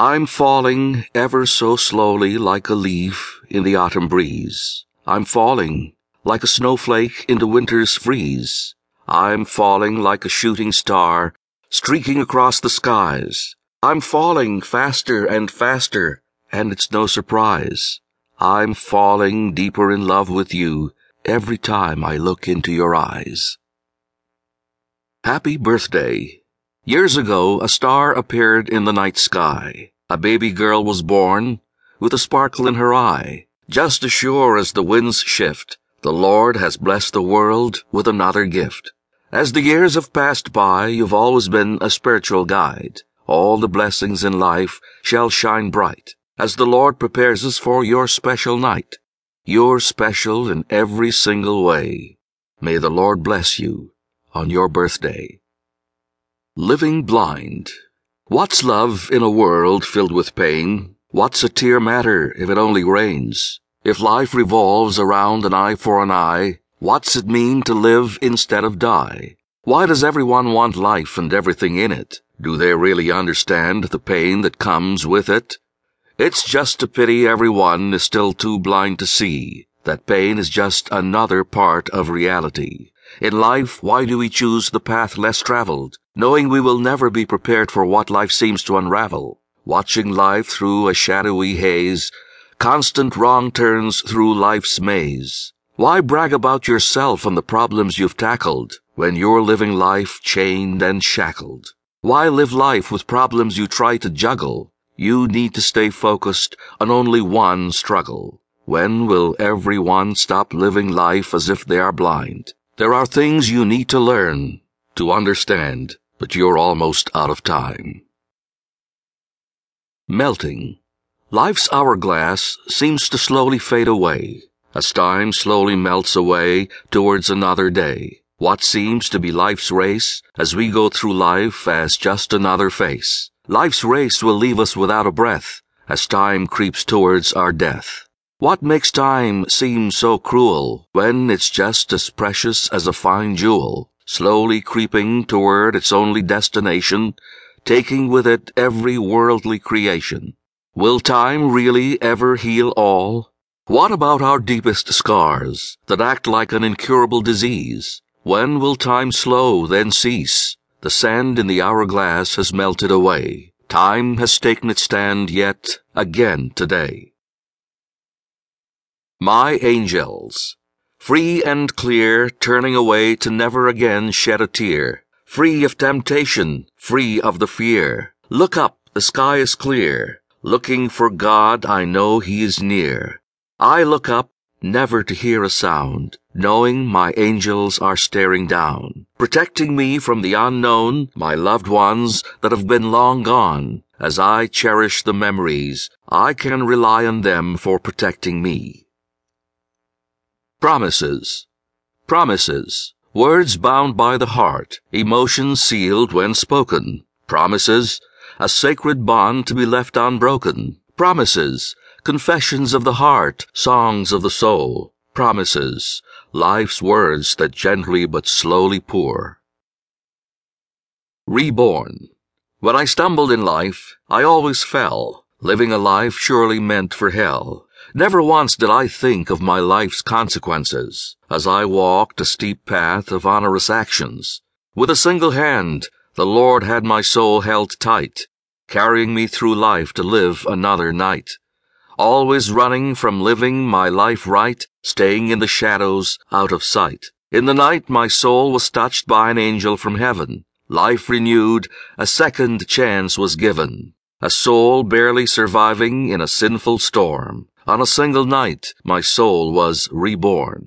I'm falling ever so slowly like a leaf in the autumn breeze. I'm falling like a snowflake into winter's freeze. I'm falling like a shooting star streaking across the skies. I'm falling faster and faster, and it's no surprise. I'm falling deeper in love with you every time I look into your eyes. Happy birthday. Years ago, a star appeared in the night sky. A baby girl was born with a sparkle in her eye. Just as sure as the winds shift, the Lord has blessed the world with another gift. As the years have passed by, you've always been a spiritual guide. All the blessings in life shall shine bright as the Lord prepares us for your special night. You're special in every single way. May the Lord bless you on your birthday. Living blind. What's love in a world filled with pain? What's a tear matter if it only rains? If life revolves around an eye for an eye, what's it mean to live instead of die? Why does everyone want life and everything in it? Do they really understand the pain that comes with it? It's just a pity everyone is still too blind to see that pain is just another part of reality. In life, why do we choose the path less traveled, knowing we will never be prepared for what life seems to unravel? Watching life through a shadowy haze, constant wrong turns through life's maze. Why brag about yourself and the problems you've tackled when you're living life chained and shackled? Why live life with problems you try to juggle? You need to stay focused on only one struggle. When will everyone stop living life as if they are blind? There are things you need to learn, to understand, but you're almost out of time. Melting. Life's hourglass seems to slowly fade away as time slowly melts away towards another day. What seems to be life's race as we go through life as just another face. Life's race will leave us without a breath as time creeps towards our death. What makes time seem so cruel when it's just as precious as a fine jewel, slowly creeping toward its only destination, taking with it every worldly creation? Will time really ever heal all? What about our deepest scars that act like an incurable disease? When will time slow, then cease? The sand in the hourglass has melted away. Time has taken its stand yet again today. My angels, free and clear, turning away to never again shed a tear, free of temptation, free of the fear. Look up, the sky is clear. Looking for God, I know He is near. I look up, never to hear a sound, knowing my angels are staring down, protecting me from the unknown, my loved ones that have been long gone. As I cherish the memories, I can rely on them for protecting me. Promises. Promises. Words bound by the heart, emotions sealed when spoken. Promises. A sacred bond to be left unbroken. Promises. Confessions of the heart, songs of the soul. Promises. Life's words that gently but slowly pour. Reborn. When I stumbled in life, I always fell, living a life surely meant for hell. Never once did I think of my life's consequences as I walked a steep path of onerous actions. With a single hand, the Lord had my soul held tight, carrying me through life to live another night. Always running from living my life right, staying in the shadows out of sight. In the night, my soul was touched by an angel from heaven. Life renewed, a second chance was given. A soul barely surviving in a sinful storm. On a single night, my soul was reborn.